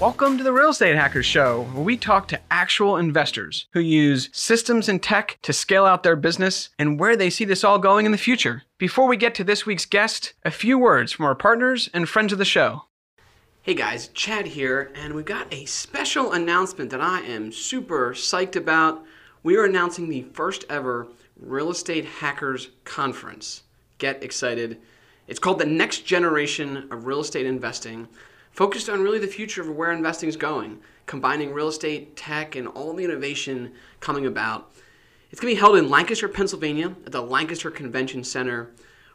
Welcome to the Real Estate Hackers Show, where we talk to actual investors who use systems and tech to scale out their business and where they see this all going in the future. Before we get to this week's guest, a few words from our partners and friends of the show. Hey guys, Chad here, and we've got a special announcement that I am super psyched about. We are announcing the first ever Real Estate Hackers Conference. Get excited. It's called the Next Generation of Real Estate Investing focused on really the future of where investing is going, combining real estate, tech, and all the innovation coming about. It's going to be held in Lancaster, Pennsylvania at the Lancaster Convention Center.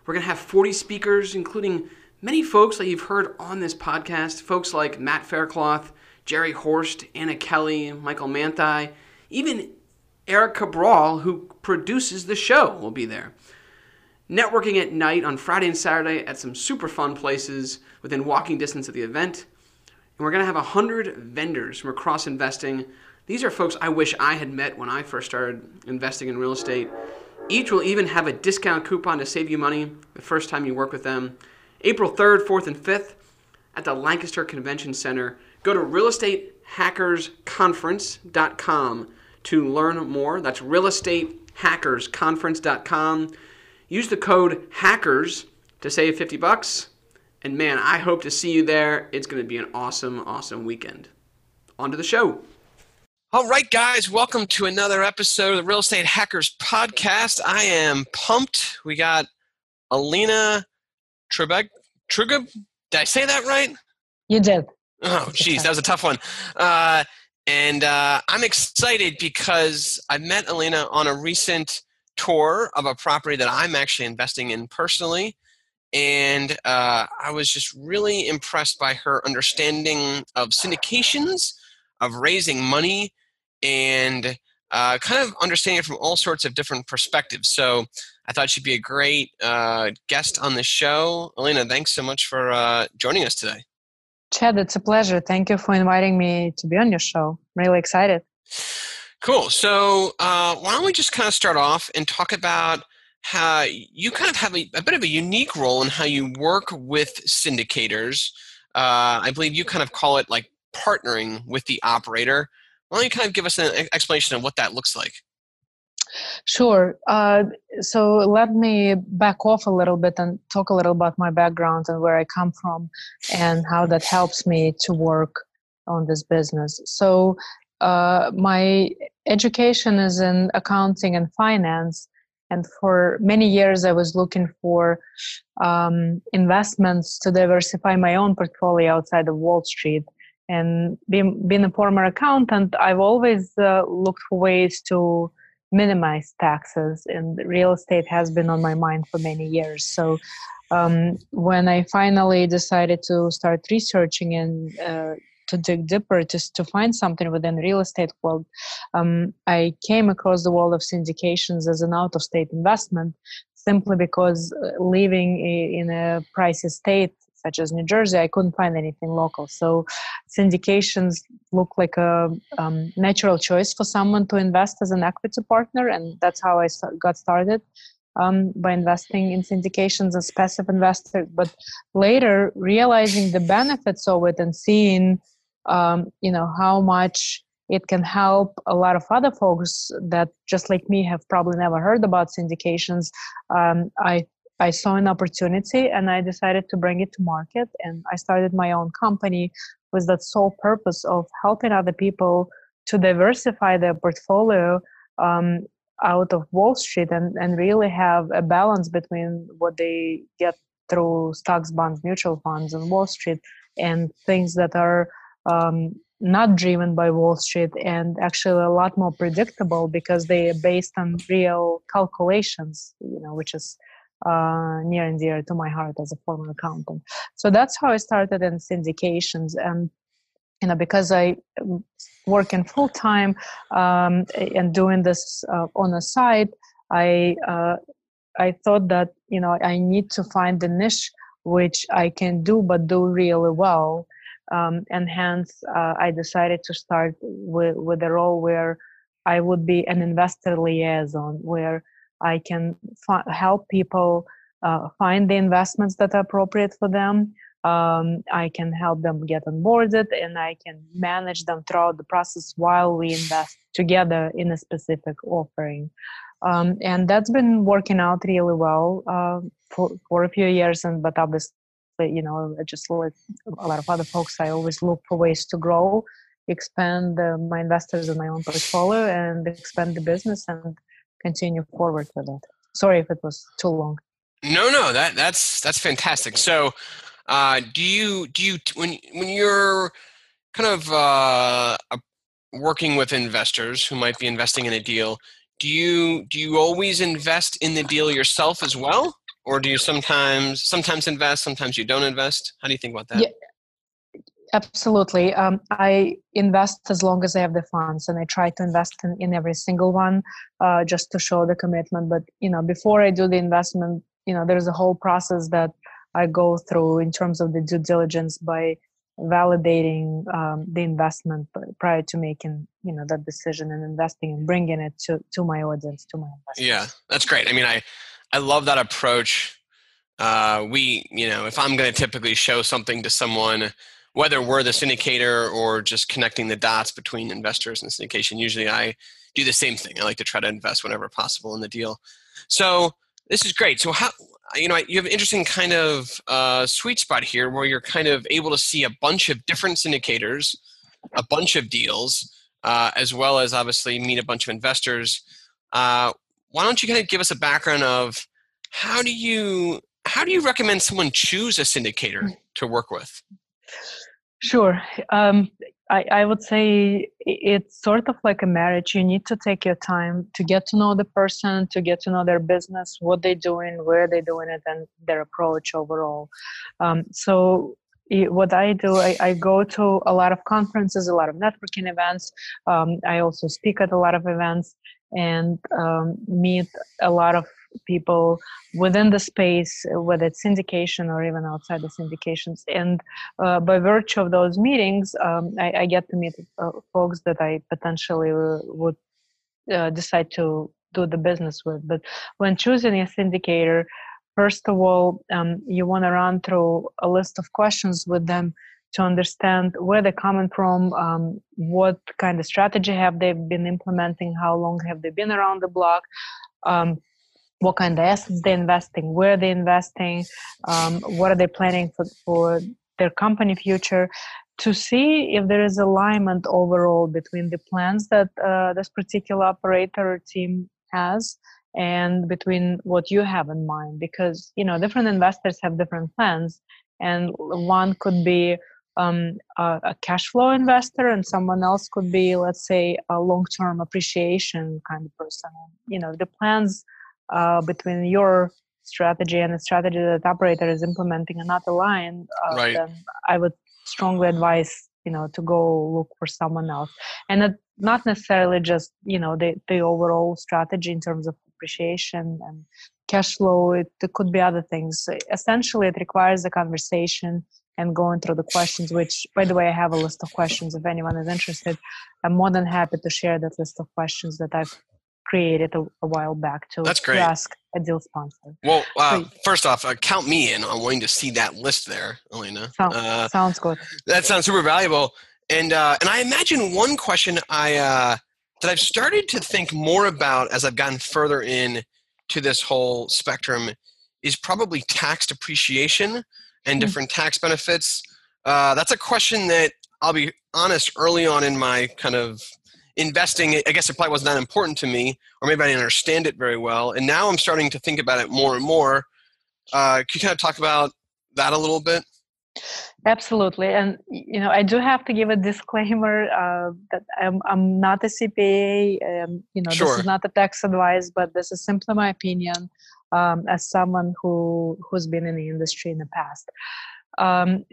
We're going to have 40 speakers, including many folks that you've heard on this podcast, folks like Matt Faircloth, Jerry Horst, Anna Kelly, Michael Manthei, even Eric Cabral, who produces the show, will be there networking at night on Friday and Saturday at some super fun places within walking distance of the event. And we're going to have 100 vendors from across investing. These are folks I wish I had met when I first started investing in real estate. Each will even have a discount coupon to save you money the first time you work with them. April 3rd, 4th, and 5th at the Lancaster Convention Center. Go to realestatehackersconference.com to learn more. That's realestatehackersconference.com. Use the code HACKERS to save 50 bucks. And man, I hope to see you there. It's going to be an awesome, awesome weekend. On to the show. All right, guys, welcome to another episode of the Real Estate Hackers Podcast. I am pumped. We got Alina Trebek. Trugab. Did I say that right? You did. Oh, geez, that was a tough one. Uh, and uh, I'm excited because I met Alina on a recent tour of a property that I'm actually investing in personally. And uh, I was just really impressed by her understanding of syndications, of raising money, and uh, kind of understanding it from all sorts of different perspectives. So I thought she'd be a great uh, guest on the show. Elena, thanks so much for uh, joining us today. Chad, it's a pleasure. Thank you for inviting me to be on your show. I'm really excited. Cool. So uh, why don't we just kind of start off and talk about how you kind of have a, a bit of a unique role in how you work with syndicators. Uh, I believe you kind of call it like partnering with the operator. Why don't you kind of give us an explanation of what that looks like? Sure. Uh, so let me back off a little bit and talk a little about my background and where I come from and how that helps me to work on this business. So uh, my education is in accounting and finance and for many years i was looking for um, investments to diversify my own portfolio outside of wall street. And being, being a former accountant i've always uh, looked for ways to minimize taxes and real estate has been on my mind for many years. So um, when i finally decided to start researching and uh, to dig deeper just to find something within real estate world um, i came across the world of syndications as an out of state investment simply because uh, living in a pricey state such as New Jersey, I couldn't find anything local. So syndications look like a um, natural choice for someone to invest as an equity partner, and that's how I got started um, by investing in syndications as passive investor. But later, realizing the benefits of it and seeing um, you know how much it can help a lot of other folks that just like me have probably never heard about syndications. Um, i i saw an opportunity and i decided to bring it to market and i started my own company with that sole purpose of helping other people to diversify their portfolio um, out of wall street and, and really have a balance between what they get through stocks bonds mutual funds and wall street and things that are um, not driven by Wall Street and actually a lot more predictable because they are based on real calculations, you know, which is uh, near and dear to my heart as a former accountant. So that's how I started in syndications. And, you know, because I work in full time um, and doing this uh, on the side, I uh, I thought that you know I need to find the niche which I can do but do really well, um, and hence uh, I decided to start with with a role where I would be an investor liaison, where I can f- help people uh, find the investments that are appropriate for them. Um, I can help them get onboarded and I can manage them throughout the process while we invest together in a specific offering. Um, and that's been working out really well uh, for, for a few years. And but obviously, you know, just like a lot of other folks, I always look for ways to grow, expand uh, my investors and my own portfolio, and expand the business and continue forward with it. Sorry if it was too long. No, no, that that's that's fantastic. So, uh, do you do you when when you're kind of uh, working with investors who might be investing in a deal? Do you do you always invest in the deal yourself as well, or do you sometimes sometimes invest, sometimes you don't invest? How do you think about that? Yeah, Absolutely. Um, I invest as long as I have the funds, and I try to invest in, in every single one uh, just to show the commitment. But you know, before I do the investment, you know, there's a whole process that I go through in terms of the due diligence by validating um, the investment prior to making you know that decision and investing and bringing it to to my audience to my investors. Yeah, that's great. I mean, I I love that approach. Uh, we, you know, if I'm going to typically show something to someone whether we're the syndicator or just connecting the dots between investors and syndication, usually I do the same thing. I like to try to invest whenever possible in the deal. So this is great. So how you know you have an interesting kind of uh, sweet spot here where you're kind of able to see a bunch of different syndicators, a bunch of deals, uh, as well as obviously meet a bunch of investors. Uh, why don't you kind of give us a background of how do you how do you recommend someone choose a syndicator mm. to work with? Sure. Um, I, I would say it's sort of like a marriage. You need to take your time to get to know the person, to get to know their business, what they're doing, where they're doing it, and their approach overall. Um, so what I do, I, I, go to a lot of conferences, a lot of networking events. Um, I also speak at a lot of events and um, meet a lot of people within the space, whether it's syndication or even outside the syndications. And uh, by virtue of those meetings, um, I, I, get to meet uh, folks that I potentially would uh, decide to do the business with. But when choosing a syndicator, first of all, um, you want to run through a list of questions with them to understand where they're coming from, um, what kind of strategy have they been implementing, how long have they been around the block, um, what kind of assets they're investing, where they're investing, um, what are they planning for, for their company future, to see if there is alignment overall between the plans that uh, this particular operator or team has and between what you have in mind. Because you know different investors have different plans and one could be um, a, a, cash flow investor and someone else could be let's say a long-term appreciation kind of person you know the plans uh, between your strategy and the strategy that the operator is implementing are not aligned, uh, right. then I would strongly advise you know to go look for someone else, and it, not necessarily just you know the the overall strategy in terms of appreciation and cash flow. It, it could be other things. Essentially, it requires a conversation and going through the questions which by the way i have a list of questions if anyone is interested i'm more than happy to share that list of questions that i've created a, a while back to, That's great. to ask a deal sponsor. Well, uh, so, first off, uh, count me in on wanting to see that list there, Elena. Sounds, uh, sounds good. That sounds super valuable. And uh, and I imagine one question I uh, that I've started to think more about as I've gotten further in to this whole spectrum is probably tax depreciation and hmm. different tax benefits. Uh, that's a question that I'll be honest early on in my kind of investing, I guess it probably wasn't that important to me, or maybe I didn't understand it very well. And now I'm starting to think about it more and more. Uh, can you kind of talk about that a little bit? Absolutely, and you know, I do have to give a disclaimer uh, that I'm, I'm not a CPA. Um, you know, sure. this is not a tax advice, but this is simply my opinion um, as someone who who's been in the industry in the past. Um,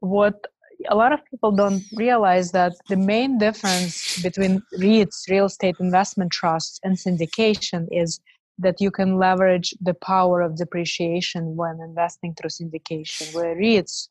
what a lot of people don't realize that the main difference between REITs, real estate investment trusts, and syndication is that you can leverage the power of depreciation when investing through syndication, where REITs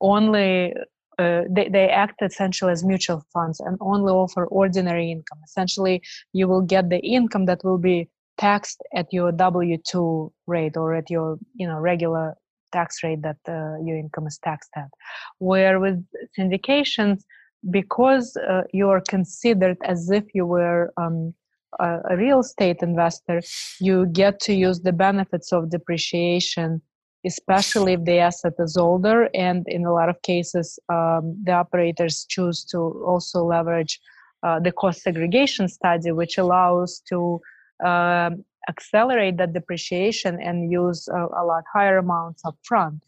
only uh, they, they act essentially as mutual funds and only offer ordinary income. Essentially, you will get the income that will be taxed at your W two rate or at your you know regular tax rate that uh, your income is taxed at. Where with syndications, because uh, you are considered as if you were um, a, a real estate investor, you get to use the benefits of depreciation especially if the asset is older and in a lot of cases um, the operators choose to also leverage uh, the cost segregation study which allows to um, accelerate that depreciation and use a, a lot higher amounts up front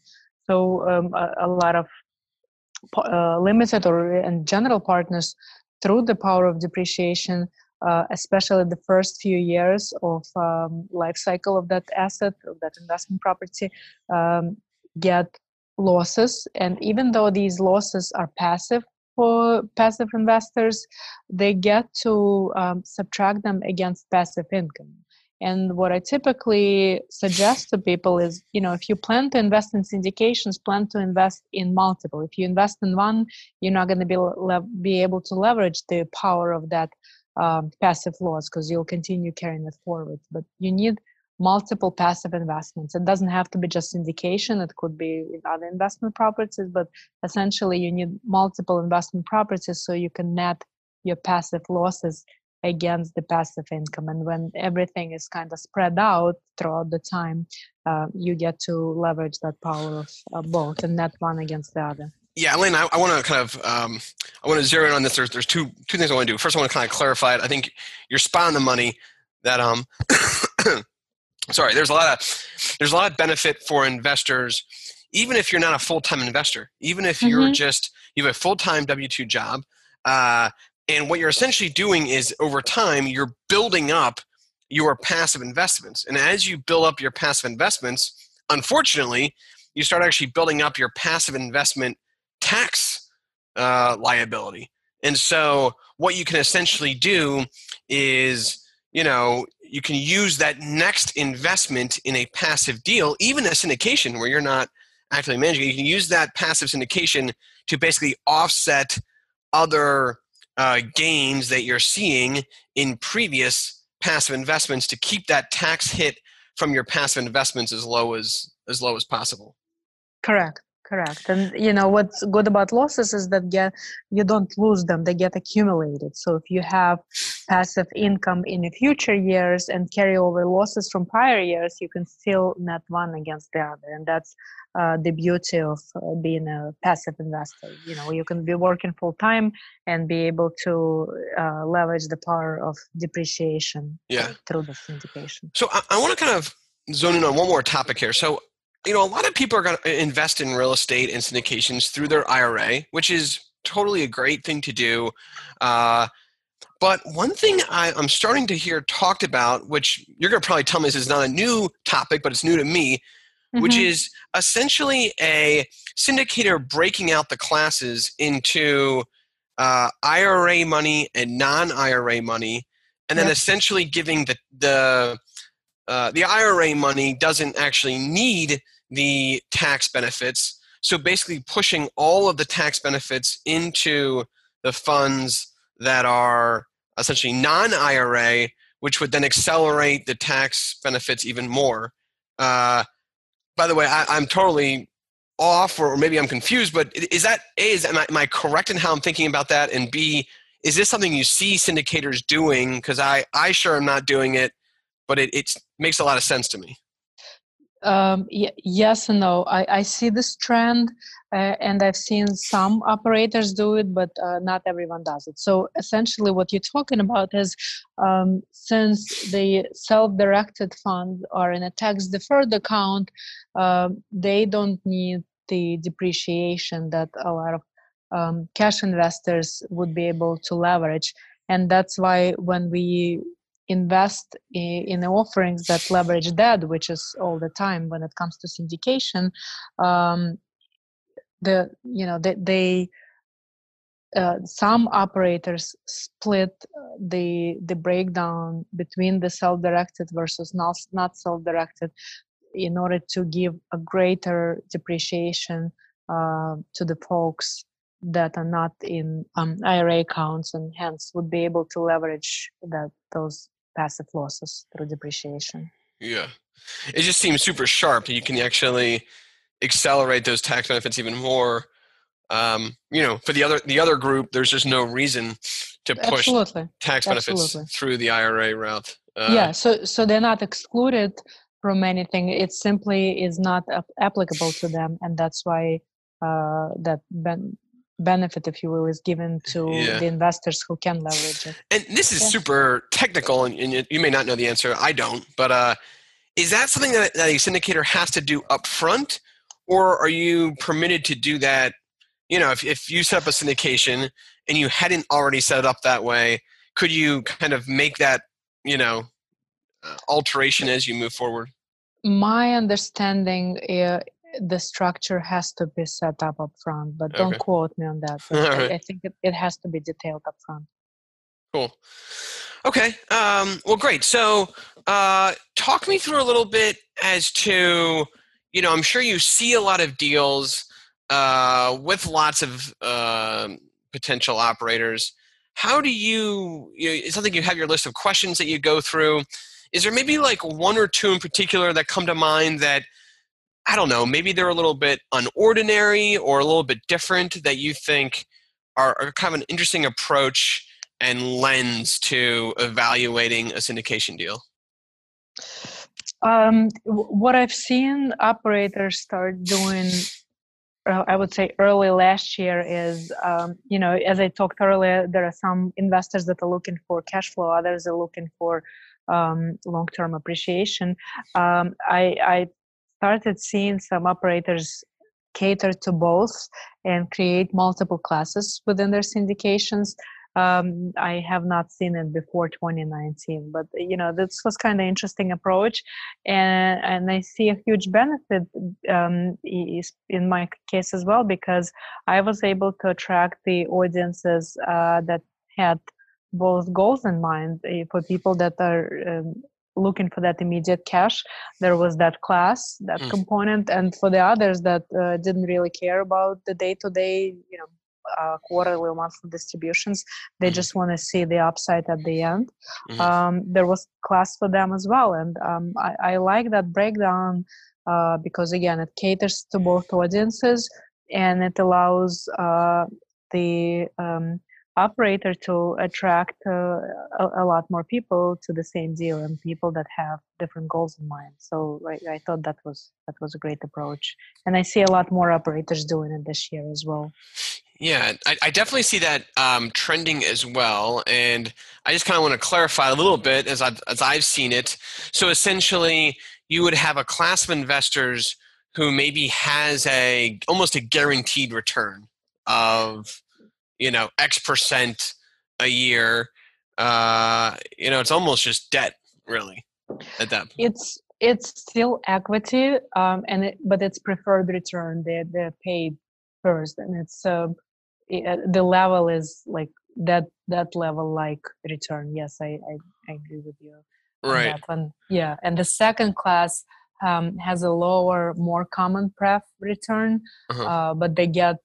so um, a, a, lot of uh, limited or and general partners through the power of depreciation uh, especially the first few years of um, life cycle of that asset of that investment property um, get losses. And even though these losses are passive for passive investors they get to um, subtract them against passive income and what i typically suggest to people is you know if you plan to invest in syndications plan to invest in multiple if you invest in one you're not going to be, le- be able to leverage the power of that um, passive loss because you'll continue carrying it forward. But you need multiple passive investments. It doesn't have to be just syndication, it could be in other investment properties, but essentially you need multiple investment properties so you can net your passive losses against the passive income. And when everything is kind of spread out throughout the time, uh, you get to leverage that power of uh, both and net one against the other yeah, Elaine, I, I want to kind of um, I want to zero in on this. There's there's two two things I want to do. First, I want to kind of clarify it. I think you're spot on the money. That um, sorry, there's a lot of there's a lot of benefit for investors, even if you're not a full time investor. Even if you're mm-hmm. just you have a full time W two job, uh, and what you're essentially doing is over time you're building up your passive investments, and as you build up your passive investments, unfortunately, you start actually building up your passive investment tax uh, liability. And so, what you can essentially do is, you know, you can use that next investment in a passive deal, even a syndication where you're not actively managing. You can use that passive syndication to basically offset other uh, gains that you're seeing in previous passive investments to keep that tax hit from your passive investments as low as as low as possible. Correct correct. And you know what's good about losses is that get you don't lose them they get accumulated. So if you have passive income in the future years and carry over losses from prior years you can still net one against the other. And that's uh, the beauty of uh, being a passive investor. You know you can be working full time and be able to uh, leverage the power of depreciation yeah. through the syndication. So i, I want to kind of zone in on one more topic here. So you know, a lot of people are going to invest in real estate and syndications through their IRA, which is totally a great thing to do. Uh, but one thing I, am starting to hear talked about, which you're going to probably tell me this is not a new topic, but it's new to me, mm-hmm. which is essentially a syndicator breaking out the classes into uh, IRA money and non IRA money, and then yep. essentially giving the, the uh, the IRA money doesn't actually need the tax benefits. So basically, pushing all of the tax benefits into the funds that are essentially non IRA, which would then accelerate the tax benefits even more. Uh, by the way, I, am totally off, or maybe I'm confused, but is that A, is, am, I, am I correct in how I'm thinking about that? And B, is this something you see syndicators doing? Because I, I sure am not doing it but it, makes a lot of sense to me. Um, y- yes and no. I, I see this trend, uh, and I've seen some operators do it, but uh, not everyone does it. So essentially, what you're talking about is um, since the self-directed funds are in a tax-deferred account, uh, they don't need the depreciation that a lot of um, cash investors would be able to leverage, and that's why when we invest in, in offerings that leverage that, which is all the time when it comes to syndication, um, the you know they, they uh, some operators split uh, the the breakdown between the self-directed versus not not self-directed in order to give a greater depreciation uh, to the folks that are not in um, IRA accounts and hence would be able to leverage that those passive losses through depreciation. Yeah, it just seems super sharp. You can actually accelerate those tax benefits even more um, you know, for the other the other group, there's just no reason to push Absolutely. tax benefits Absolutely. through the IRA route. Uh, yeah, so so they're not excluded from anything. It simply is not ap- applicable to them, and that's why uh, that ben- benefit, if you will, is given to Yeah. the investors who can leverage it. And this is Yeah. super technical, and, and you- may not know the answer. I don't, but uh, is that something that, that a syndicator has to do up front, or are you permitted to do that? You know, if if you set up a syndication and you hadn't already set it up that way, could you kind of make that you know uh, alteration as you move forward? My understanding, uh, the structure has to be set up up front, but don't Okay. quote me on that. But I, I think it, it has to be detailed up front. Cool. Okay. Um, well, great. So, uh, talk me through a little bit as to, you know, I'm sure you see a lot of deals uh, with lots of um potential operators. How do you, you know, it's something you have your list of questions that you go through. Is there maybe like one or two in particular that come to mind that, I don't know, maybe they're a little bit unordinary or a little bit different that you think are, are kind of an interesting approach and lens to evaluating a syndication deal? Um, what I've seen operators start doing, uh, I would say early last year is, um, you know, as I talked earlier, there are some investors that are looking for cash flow, others are looking for um, long-term appreciation. Um, I, I started seeing some operators cater to both and create multiple classes within their syndications. Um, I have not seen it before 2019, but you know this was kind of interesting approach, and and I see a huge benefit um, is- in my case as well because I was able to attract the audiences uh, that had both goals in mind eh, for people that are um, looking for that immediate cash. There was that class, that Mm. component, and for the others that uh, didn't really care about the day-to-day, you know uh, quarterly or monthly distributions. They Mhm. just want to see the upside at the end. Mhm. Um, there was class for them as well, and um, I, I like that breakdown uh, because again, it caters to both audiences and it allows uh, the um, operator to attract uh, a, a lot more people to the same deal and people that have different goals in mind. So I, I thought that was that was a great approach, and I see a lot more operators doing it this year as well. Yeah, I, I definitely see that um, trending as well, and I just kind of want to clarify a little bit as I've as I've seen it. So essentially, you would have a class of investors who maybe has a almost a guaranteed return of you know X percent a year. Uh, you know, it's almost just debt, really, at that. point. It's it's still equity, um, and it, but it's preferred return. They're they're paid first, and it's uh, the level is like that that level like return. Yes, I I, I agree with you on Right. one. Yeah, and the second class um, has a lower, more common pref return, Uh-huh. uh, but they get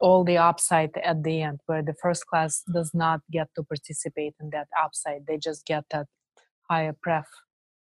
all the upside at the end, where the first class does not get to participate in that upside. They just get that higher pref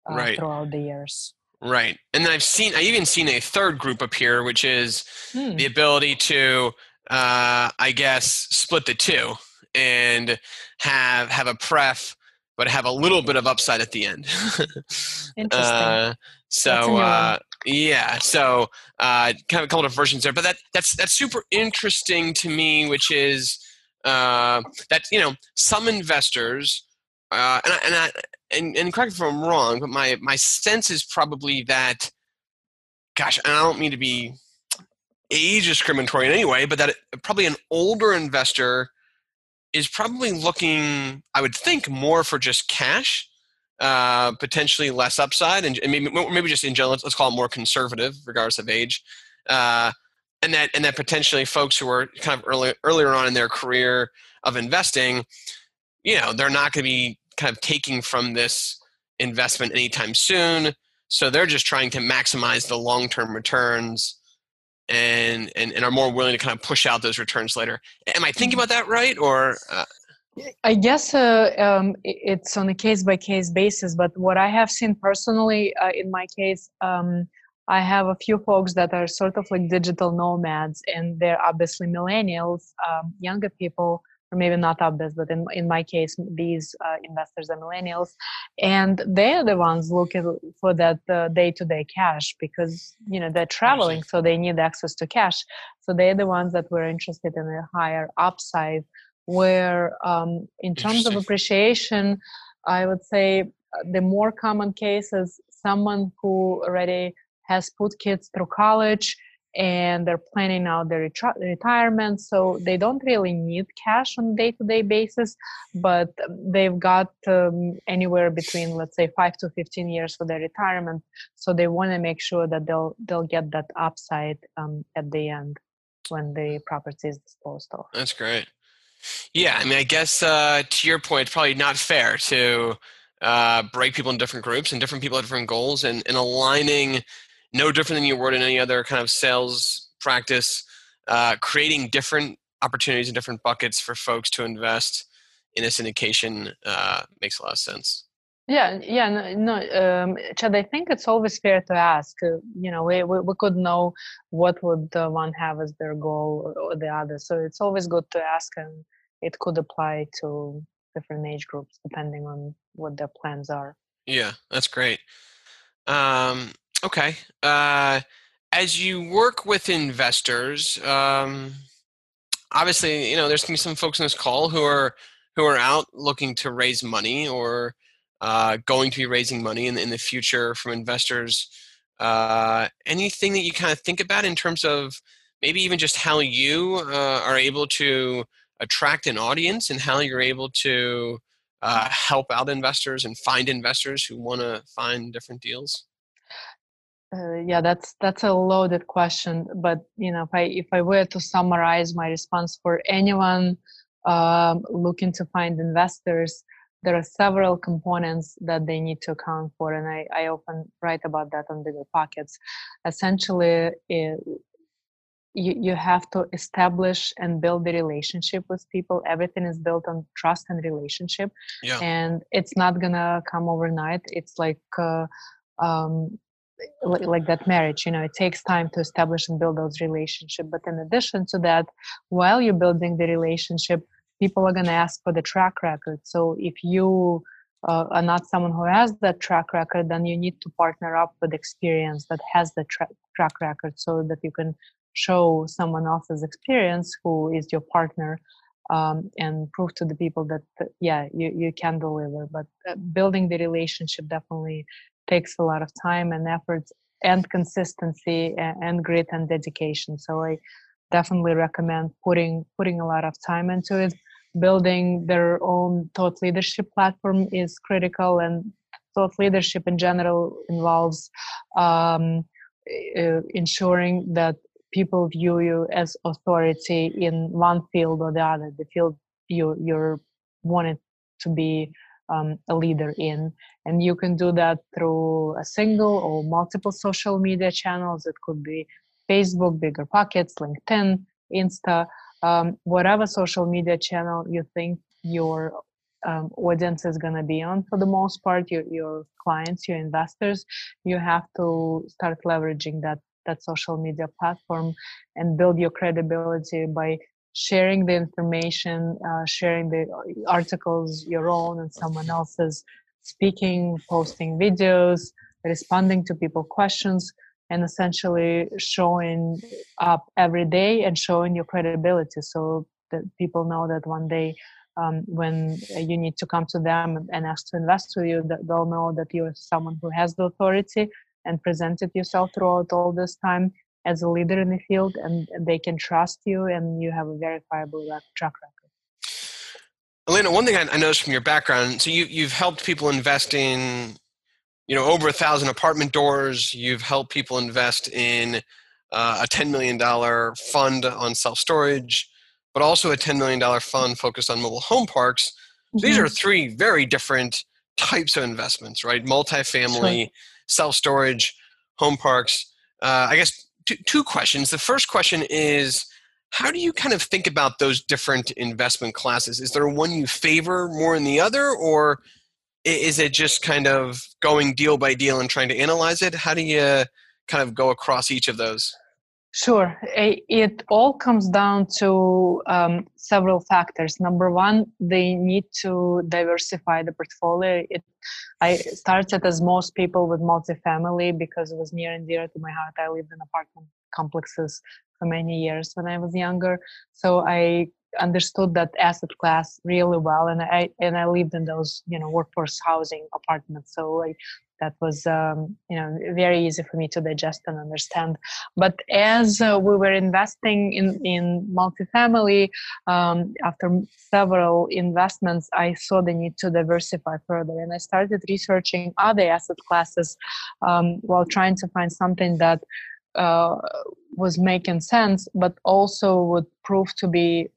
uh, Right. throughout the years. Right. And then I've seen I even seen a third group appear, which is Hmm. the ability to uh, I guess split the two and have have a pref but have a little bit of upside at the end. Interesting. Uh, so uh, yeah, so uh, kind of a couple of versions there, but that that's that's super interesting to me, which is uh, that you know some investors uh, and I, and, I, and and correct me if I'm wrong, but my my sense is probably that, gosh, I don't mean to be age discriminatory in any way, but that it, probably an older investor is probably looking, I would think, more for just cash, uh, potentially less upside, and, and maybe maybe just in general, let's, let's call it more conservative, regardless of age. Uh, and that and that potentially folks who are kind of early, earlier on in their career of investing, you know, they're not going to be kind of taking from this investment anytime soon. So they're just trying to maximize the long term returns and, and and are more willing to kind of push out those returns later. Am I thinking about that right, or? Uh, I guess uh, um, it's on a case by case basis, but what I have seen personally uh, in my case, um, I have a few folks that are sort of like digital nomads, and they're obviously millennials, um, younger people, or maybe not obvious, but in, in my case, these uh, investors are millennials, and they're the ones looking for that day to day cash because you know they're traveling, so they need access to cash. So they're the ones that were interested in a higher upside. Where, um, in terms of appreciation, I would say uh, the more common case is someone who already has put kids through college and they're planning out their retri- retirement so they don't really need cash on a day-to-day basis but they've got um, anywhere between let's say 5 to 15 years for their retirement so they want to make sure that they'll they'll get that upside um, at the end when the property is disposed of. That's great yeah i mean i guess uh, to your point it's probably not fair to uh, break people in different groups and different people have different goals and, and aligning no different than you would in any other kind of sales practice, uh, creating different opportunities and different buckets for folks to invest in a syndication uh, makes a lot of sense. Yeah, yeah, no, no um, Chad. I think it's always fair to ask. Uh, you know, we, we, we could know what would the one have as their goal or, or the other. So it's always good to ask, and it could apply to different age groups depending on what their plans are. Yeah, that's great. Um, Okay. Uh, as you work with investors, um, obviously, you know, there's to be some folks on this call who are who are out looking to raise money or uh, going to be raising money in, in the future from investors. Uh, anything that you kind of think about in terms of maybe even just how you uh, are able to attract an audience and how you're able to uh, help out investors and find investors who want to find different deals? Uh, yeah, that's that's a loaded question. But you know, if I if I were to summarize my response for anyone um, looking to find investors, there are several components that they need to account for, and I, I often write about that on Bigger Pockets. Essentially, it, you, you have to establish and build the relationship with people. Everything is built on trust and relationship, yeah. and it's not gonna come overnight. It's like uh, um, like that marriage you know it takes time to establish and build those relationships but in addition to that while you're building the relationship people are going to ask for the track record. So if you uh, are not someone who has that track record then you need to partner up with experience that has the tra- track record so that you can show someone else's experience who is your partner um, and prove to the people that, yeah you, you can deliver. But uh, building the relationship definitely takes a lot of time and effort and consistency and, and grit and dedication. So i definitely recommend putting putting a lot of time into it building their own thought leadership platform is critical and thought leadership in general involves um, uh, ensuring that people view you as authority in one field or the other the field you you're wanted to be um, a leader in. And you can do that through a single or multiple social media channels. It could be Facebook, Bigger Pockets, LinkedIn, Insta, um, whatever social media channel you think your um, audience is going to be on for the most part, your, your clients, your investors, you have to start leveraging that that social media platform and build your credibility by sharing the information, uh, sharing the articles, your own and someone else's, speaking, posting videos, responding to people questions, and essentially showing up every day and showing your credibility so that people know that one day um, when you need to come to them and ask to invest with you, that they'll know that you're someone who has the authority and presented yourself throughout all this time as a leader in the field and they can trust you and you have a verifiable track record. Elena, one thing I noticed from your background, so you, you've helped people invest in, you know, over a thousand apartment doors. You've helped people invest in uh, a $10 million fund on self storage, but also a $10 million fund focused on mobile home parks. Mm-hmm. These are three very different types of investments, right? Multifamily, sure. self storage, home parks. Uh, I guess two, two questions. The first question is how do you kind of think about those different investment classes? Is there one you favor more than the other, or is it just kind of going deal by deal and trying to analyze it? How do you kind of go across each of those? Sure. It all comes down to um, several factors. Number one, they need to diversify the portfolio. It, I started as most people with multifamily because it was near and dear to my heart. I lived in apartment complexes for many years when I was younger, so I understood that asset class really well, and I and I lived in those you know workforce housing apartments. So I that was um, you know very easy for me to digest and understand but as uh, we were investing in in multifamily um, after several investments i saw the need to diversify further and i started researching other asset classes um, while trying to find something that uh, was making sense but also would prove to be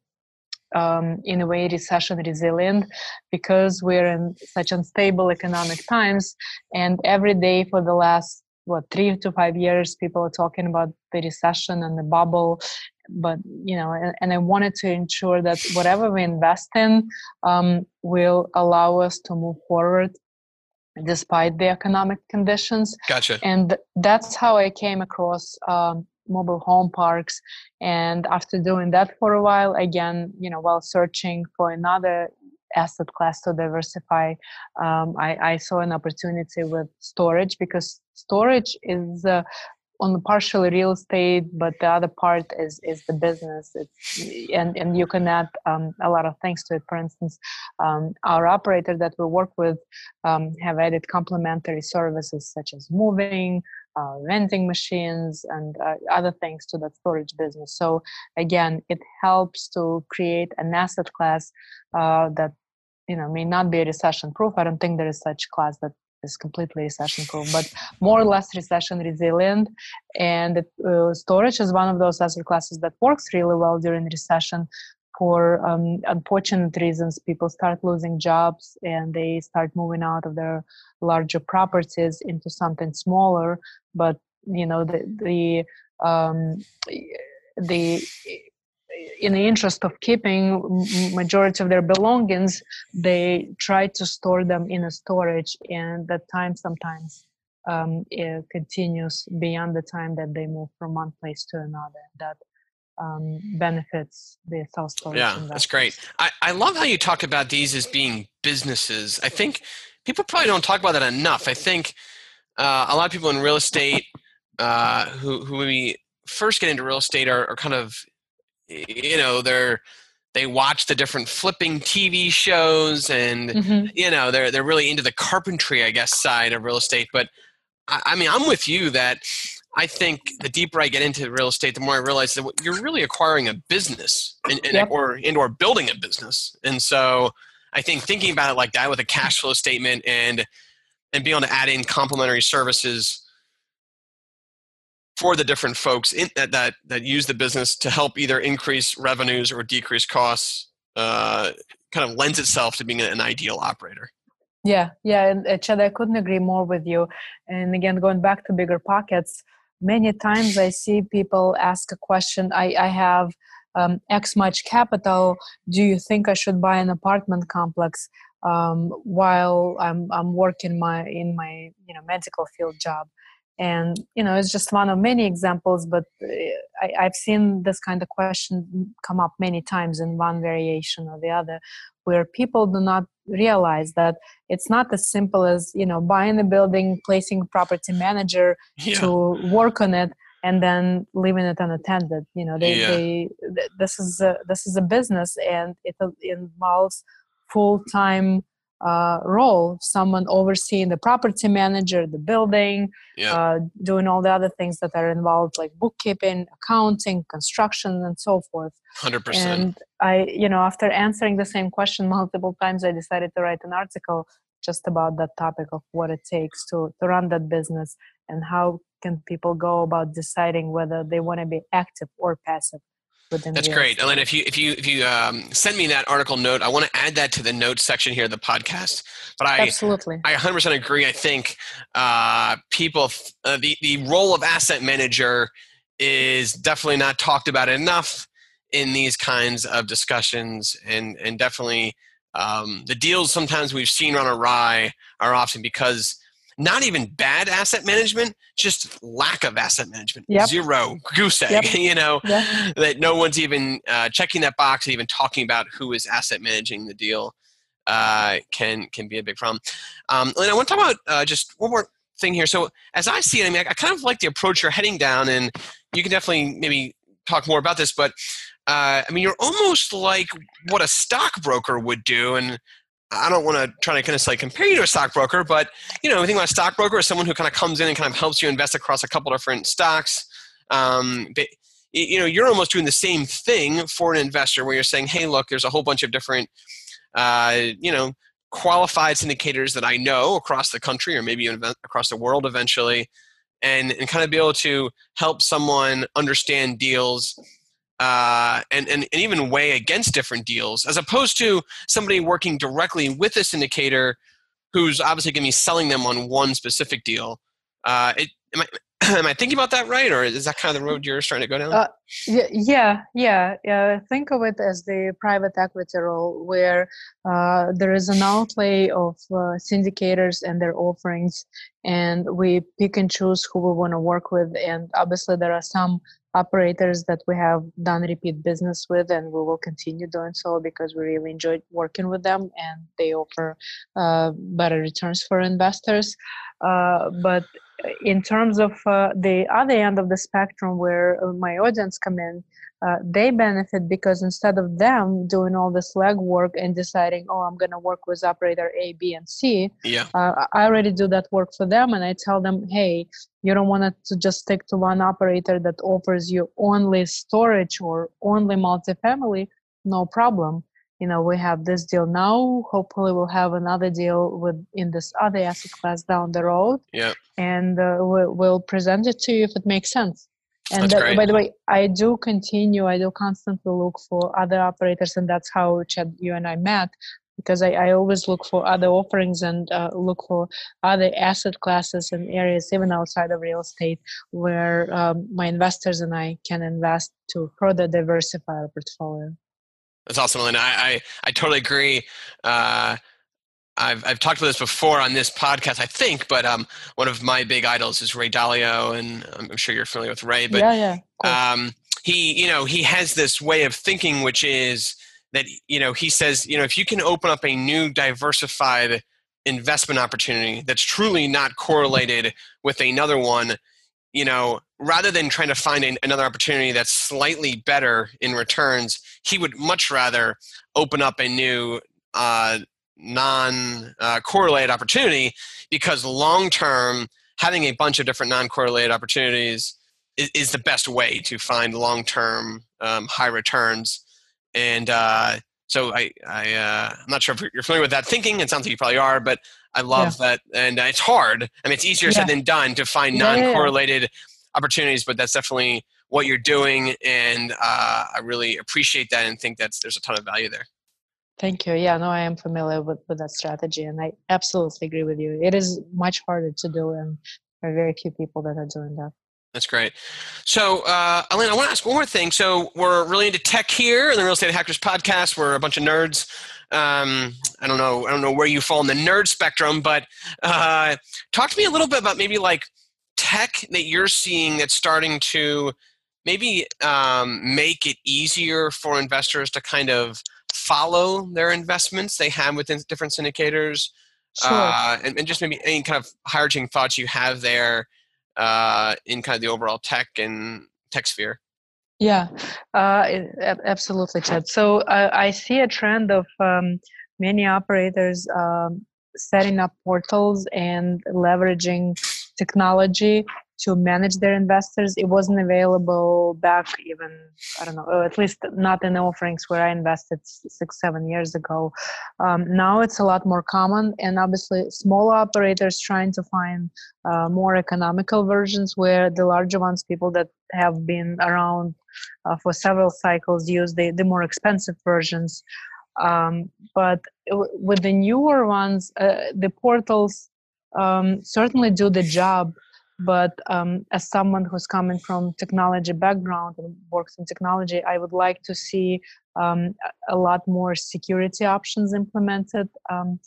um, in a way recession resilient because we're in such unstable economic times and every day for the last what three to five years people are talking about the recession and the bubble. But you know and, and i wanted to ensure that whatever we invest in um, will allow us to move forward despite the economic conditions. Gotcha. And that's how i came across um, mobile home parks. And after doing that for a while again you know while searching for another asset class to diversify um, I, I, saw an opportunity with storage because storage is uh, on partially real estate but the other part is is the business. It's, and and you can add um, a lot of things to it. For instance um, our operator that we work with um, have added complementary services such as moving uh, vending machines and uh, other things to that storage business. So again, it helps to create an asset class uh, that you know may not be recession proof. I don't think there is such class that is completely recession proof, but more or less recession resilient. And uh, storage is one of those asset classes that works really well during recession for um, unfortunate reasons, people start losing jobs and they start moving out of their larger properties into something smaller. But you know the the um, the in the interest of keeping majority of their belongings, they try to store them in a storage, and that time sometimes um, continues beyond the time that they move from one place to another. That um, benefits the self storage. Yeah, investors. that's great. I, I love how you talk about these as being businesses. I think people probably don't talk about that enough. I think uh, a lot of people in real estate uh, who who we first get into real estate are, are kind of you know they're they watch the different flipping TV shows and mm-hmm. you know they're they're really into the carpentry I guess side of real estate. But I, I mean I'm with you that I think the deeper I get into real estate, the more I realize that you're really acquiring a business and, and yep. or and or building a business. And so I think thinking about it like that with a cash flow statement and and being able to add in complementary services for the different folks in, that, that that use the business to help either increase revenues or decrease costs uh, kind of lends itself to being an ideal operator. Yeah, yeah, and Chad, I couldn't agree more with you. And again, going back to bigger pockets, many times i see people ask a question i, I have um, x much capital. Do you think i should buy an apartment complex um, while i'm i'm working my in my you know medical field job and you know it's just one of many examples but uh, I, i've seen this kind of question come up many times in one variation or the other where people do not realize that it's not as simple as you know buying a building placing a property manager yeah. to work on it and then leaving it unattended you know they, yeah. they this is a, this is a business and it involves full-time uh, role someone overseeing the property manager the building yeah. uh, doing all the other things that are involved like bookkeeping accounting construction and so forth. 100% and i you know after answering the same question multiple times i decided to write an article just about that topic of what it takes to, to run that business and how can people go about deciding whether they want to be active or passive within that's great. Elena, if you if you if you um, send me that article note i want to add that to the notes section here of the podcast. But i absolutely. I 100% agree. I think uh, people uh, the the role of asset manager is definitely not talked about enough in these kinds of discussions. And and definitely um, the deals sometimes we've seen run awry are often because not even bad asset management, just lack of asset management. Yep. Zero goose egg. Yep. You know yeah. that no one's even uh, checking that box, and even talking about who is asset managing the deal uh, can can be a big problem. Um, and I want to talk about uh, just one more thing here. So as I see it, I mean, I, I kind of like the approach you're heading down, and you can definitely maybe talk more about this, but. Uh, I mean, you're almost like what a stockbroker would do, and I don't want to try to kind of like compare you to a stockbroker, but you know, I think about a stockbroker as someone who kind of comes in and kind of helps you invest across a couple different stocks. Um, but, you know, you're almost doing the same thing for an investor, where you're saying, "Hey, look, there's a whole bunch of different, uh, you know, qualified syndicators that I know across the country, or maybe even across the world eventually." And, and kind of be able to help someone understand deals uh, and, and, and even weigh against different deals, as opposed to somebody working directly with a syndicator who's obviously going to be selling them on one specific deal. Uh, it, am, I, am I thinking about that right, or is that kind of the road you're trying to go down? Uh, yeah, yeah, yeah. Think of it as the private equity role, where uh, there is an outlay of uh, syndicators and their offerings, and we pick and choose who we want to work with. And obviously, there are some operators that we have done repeat business with and we will continue doing so because we really enjoyed working with them and they offer uh, better returns for investors. Uh, but in terms of uh, the other end of the spectrum where my audience come in uh, they benefit because instead of them doing all this legwork and deciding, oh, I'm going to work with operator A, B, and C, yeah. Uh, I already do that work for them, and I tell them, hey, you don't want to just stick to one operator that offers you only storage or only multifamily. No problem. You know, we have this deal now. Hopefully, we'll have another deal with in this other asset class down the road. Yeah. And uh, we'll, we'll present it to you if it makes sense. And that, by the way, I do continue, I do constantly look for other operators, and that's how Chad, you and I met, because I, I always look for other offerings and uh, look for other asset classes and areas, even outside of real estate, where um, my investors and I can invest to further diversify our portfolio. That's awesome, Elena. I, I, I totally agree. Uh, I've, I've talked about this before on this podcast, I think, but um, one of my big idols is Ray Dalio, and I'm sure you're familiar with Ray. But yeah, yeah, um, he, you know, he has this way of thinking, which is that you know he says, you know, if you can open up a new diversified investment opportunity that's truly not correlated with another one, you know, rather than trying to find an, another opportunity that's slightly better in returns, he would much rather open up a new uh, non uh, correlated opportunity because long term having a bunch of different non correlated opportunities is, is, the best way to find long term um, high returns and uh, so I, I uh, I'm not sure if you're familiar with that thinking. It sounds like you probably are, but I love yeah. that, and uh, it's hard. I mean, it's easier yeah. said than done to find non-correlated yeah, opportunities, but that's definitely what you're doing, and uh, I really appreciate that and think that there's a ton of value there. Thank you. Yeah, no, I am familiar with, with that strategy, and I absolutely agree with you. It is much harder to do, and there are very few people that are doing that. That's great. So, uh, I want to ask one more thing. So, we're really into tech here in the Real Estate Hackers podcast. We're a bunch of nerds. Um, I don't know. I don't know where you fall in the nerd spectrum, but uh, talk to me a little bit about maybe like tech that you're seeing that's starting to maybe um, make it easier for investors to kind of follow their investments they have within different syndicators sure. uh, and, and, just maybe any kind of high-reaching thoughts you have there uh, in kind of the overall tech and tech sphere. Yeah. Uh, absolutely chad so uh, i see a trend of um, many operators um, setting up portals and leveraging technology to manage their investors. It wasn't available back even, I don't know, at least not in the offerings where I invested six, seven years ago. Um, now it's a lot more common, and obviously, small operators trying to find uh, more economical versions where the larger ones, people that have been around uh, for several cycles, use the, the more expensive versions. Um, but with the newer ones, uh, the portals um, certainly do the job. But um, as someone who's coming from technology background and works in technology, I would like to see um, a lot more security options implemented um,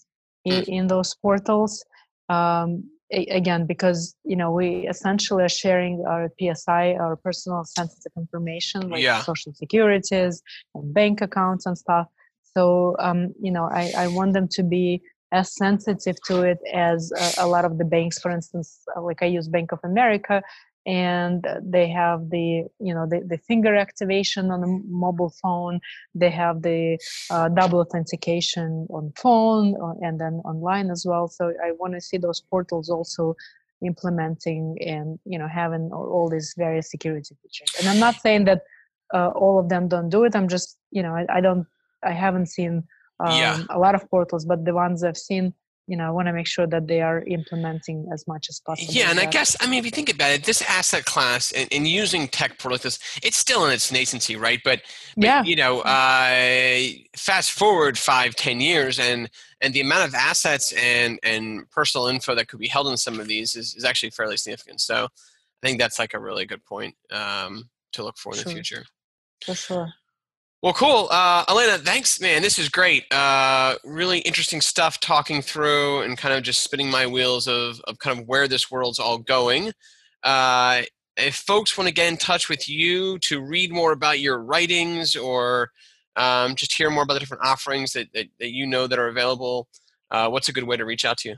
in, in, those portals. Um, again because you know we essentially are sharing our psi our personal sensitive information like yeah. social securities and bank accounts and stuff. So um, you know I, I want them to be as sensitive to it as a, a lot of the banks for instance uh, like i use bank of america and they have the you know the, the finger activation on the mobile phone. They have the uh, double authentication on phone uh, and then online as well. So i want to see those portals also implementing and you know having all, all these various security features. And i'm not saying that uh, all of them don't do it. I'm just you know I, I don't i haven't seen um, yeah. a lot of portals but the ones i've seen you know, I want to make sure that they are implementing as much as possible. Yeah, and I guess I mean, if you think about it, this asset class and, and using tech portals, this, it's still in its nascency, right? But, but yeah, you know, uh, fast forward five, ten years, and and the amount of assets and and personal info that could be held in some of these is, is actually fairly significant. So, I think that's like a really good point um, to look for in sure. the future. For sure. Well, cool. Uh, Elena, thanks, man. This is great. Uh, really interesting stuff talking through and kind of just spinning my wheels of, of kind of where this world's all going. Uh, if folks want to get in touch with you to read more about your writings or um, just hear more about the different offerings that, that, that you know that are available, uh, what's a good way to reach out to you?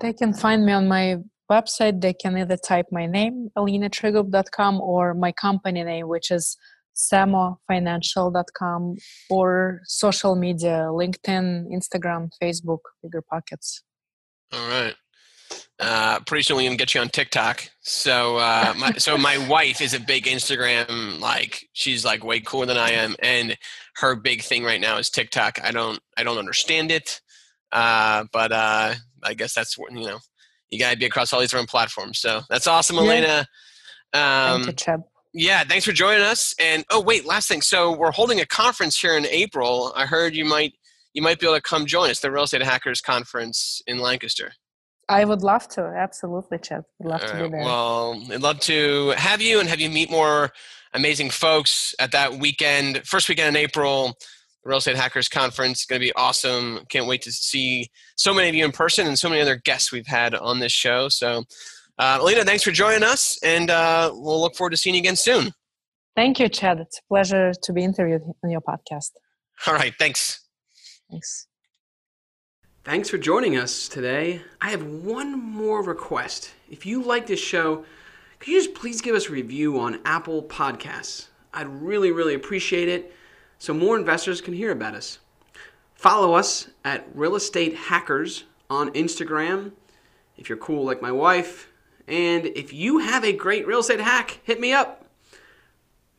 They can find me on my website. They can either type my name, alinatrigub.com, or my company name, which is samofinancial.com or social media linkedin instagram facebook bigger pockets all right uh, pretty soon we're gonna get you on TikTok. So, uh, my, so my wife is a big Instagram like she's like way cooler than I am, and her big thing right now is TikTok. I don't, I don't understand it, uh, but uh, I guess that's what you know. You gotta be across all these different platforms. So that's awesome, Elena. Yeah. Um, Thank you, Chad. Yeah, thanks for joining us. And oh, wait, last thing. So we're holding a conference here in April. I heard you might you might be able to come join us, the Real Estate Hackers Conference in Lancaster. I would love to. Absolutely, Chip. Would love All to right. be there. Well, I'd love to have you and have you meet more amazing folks at that weekend, first weekend in April. The Real Estate Hackers Conference going to be awesome. Can't wait to see so many of you in person and so many other guests we've had on this show. So uh, Alina, thanks for joining us, and uh, we'll look forward to seeing you again soon. Thank you, Chad. It's a pleasure to be interviewed on your podcast. All right, thanks. Thanks. Thanks for joining us today. I have one more request. If you like this show, could you just please give us a review on Apple Podcasts? I'd really, really appreciate it so more investors can hear about us. Follow us at Real Estate Hackers on Instagram. If you're cool like my wife, and if you have a great real estate hack, hit me up.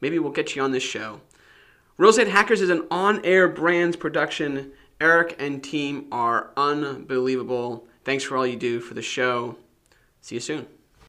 Maybe we'll get you on this show. Real Estate Hackers is an on air brands production. Eric and team are unbelievable. Thanks for all you do for the show. See you soon.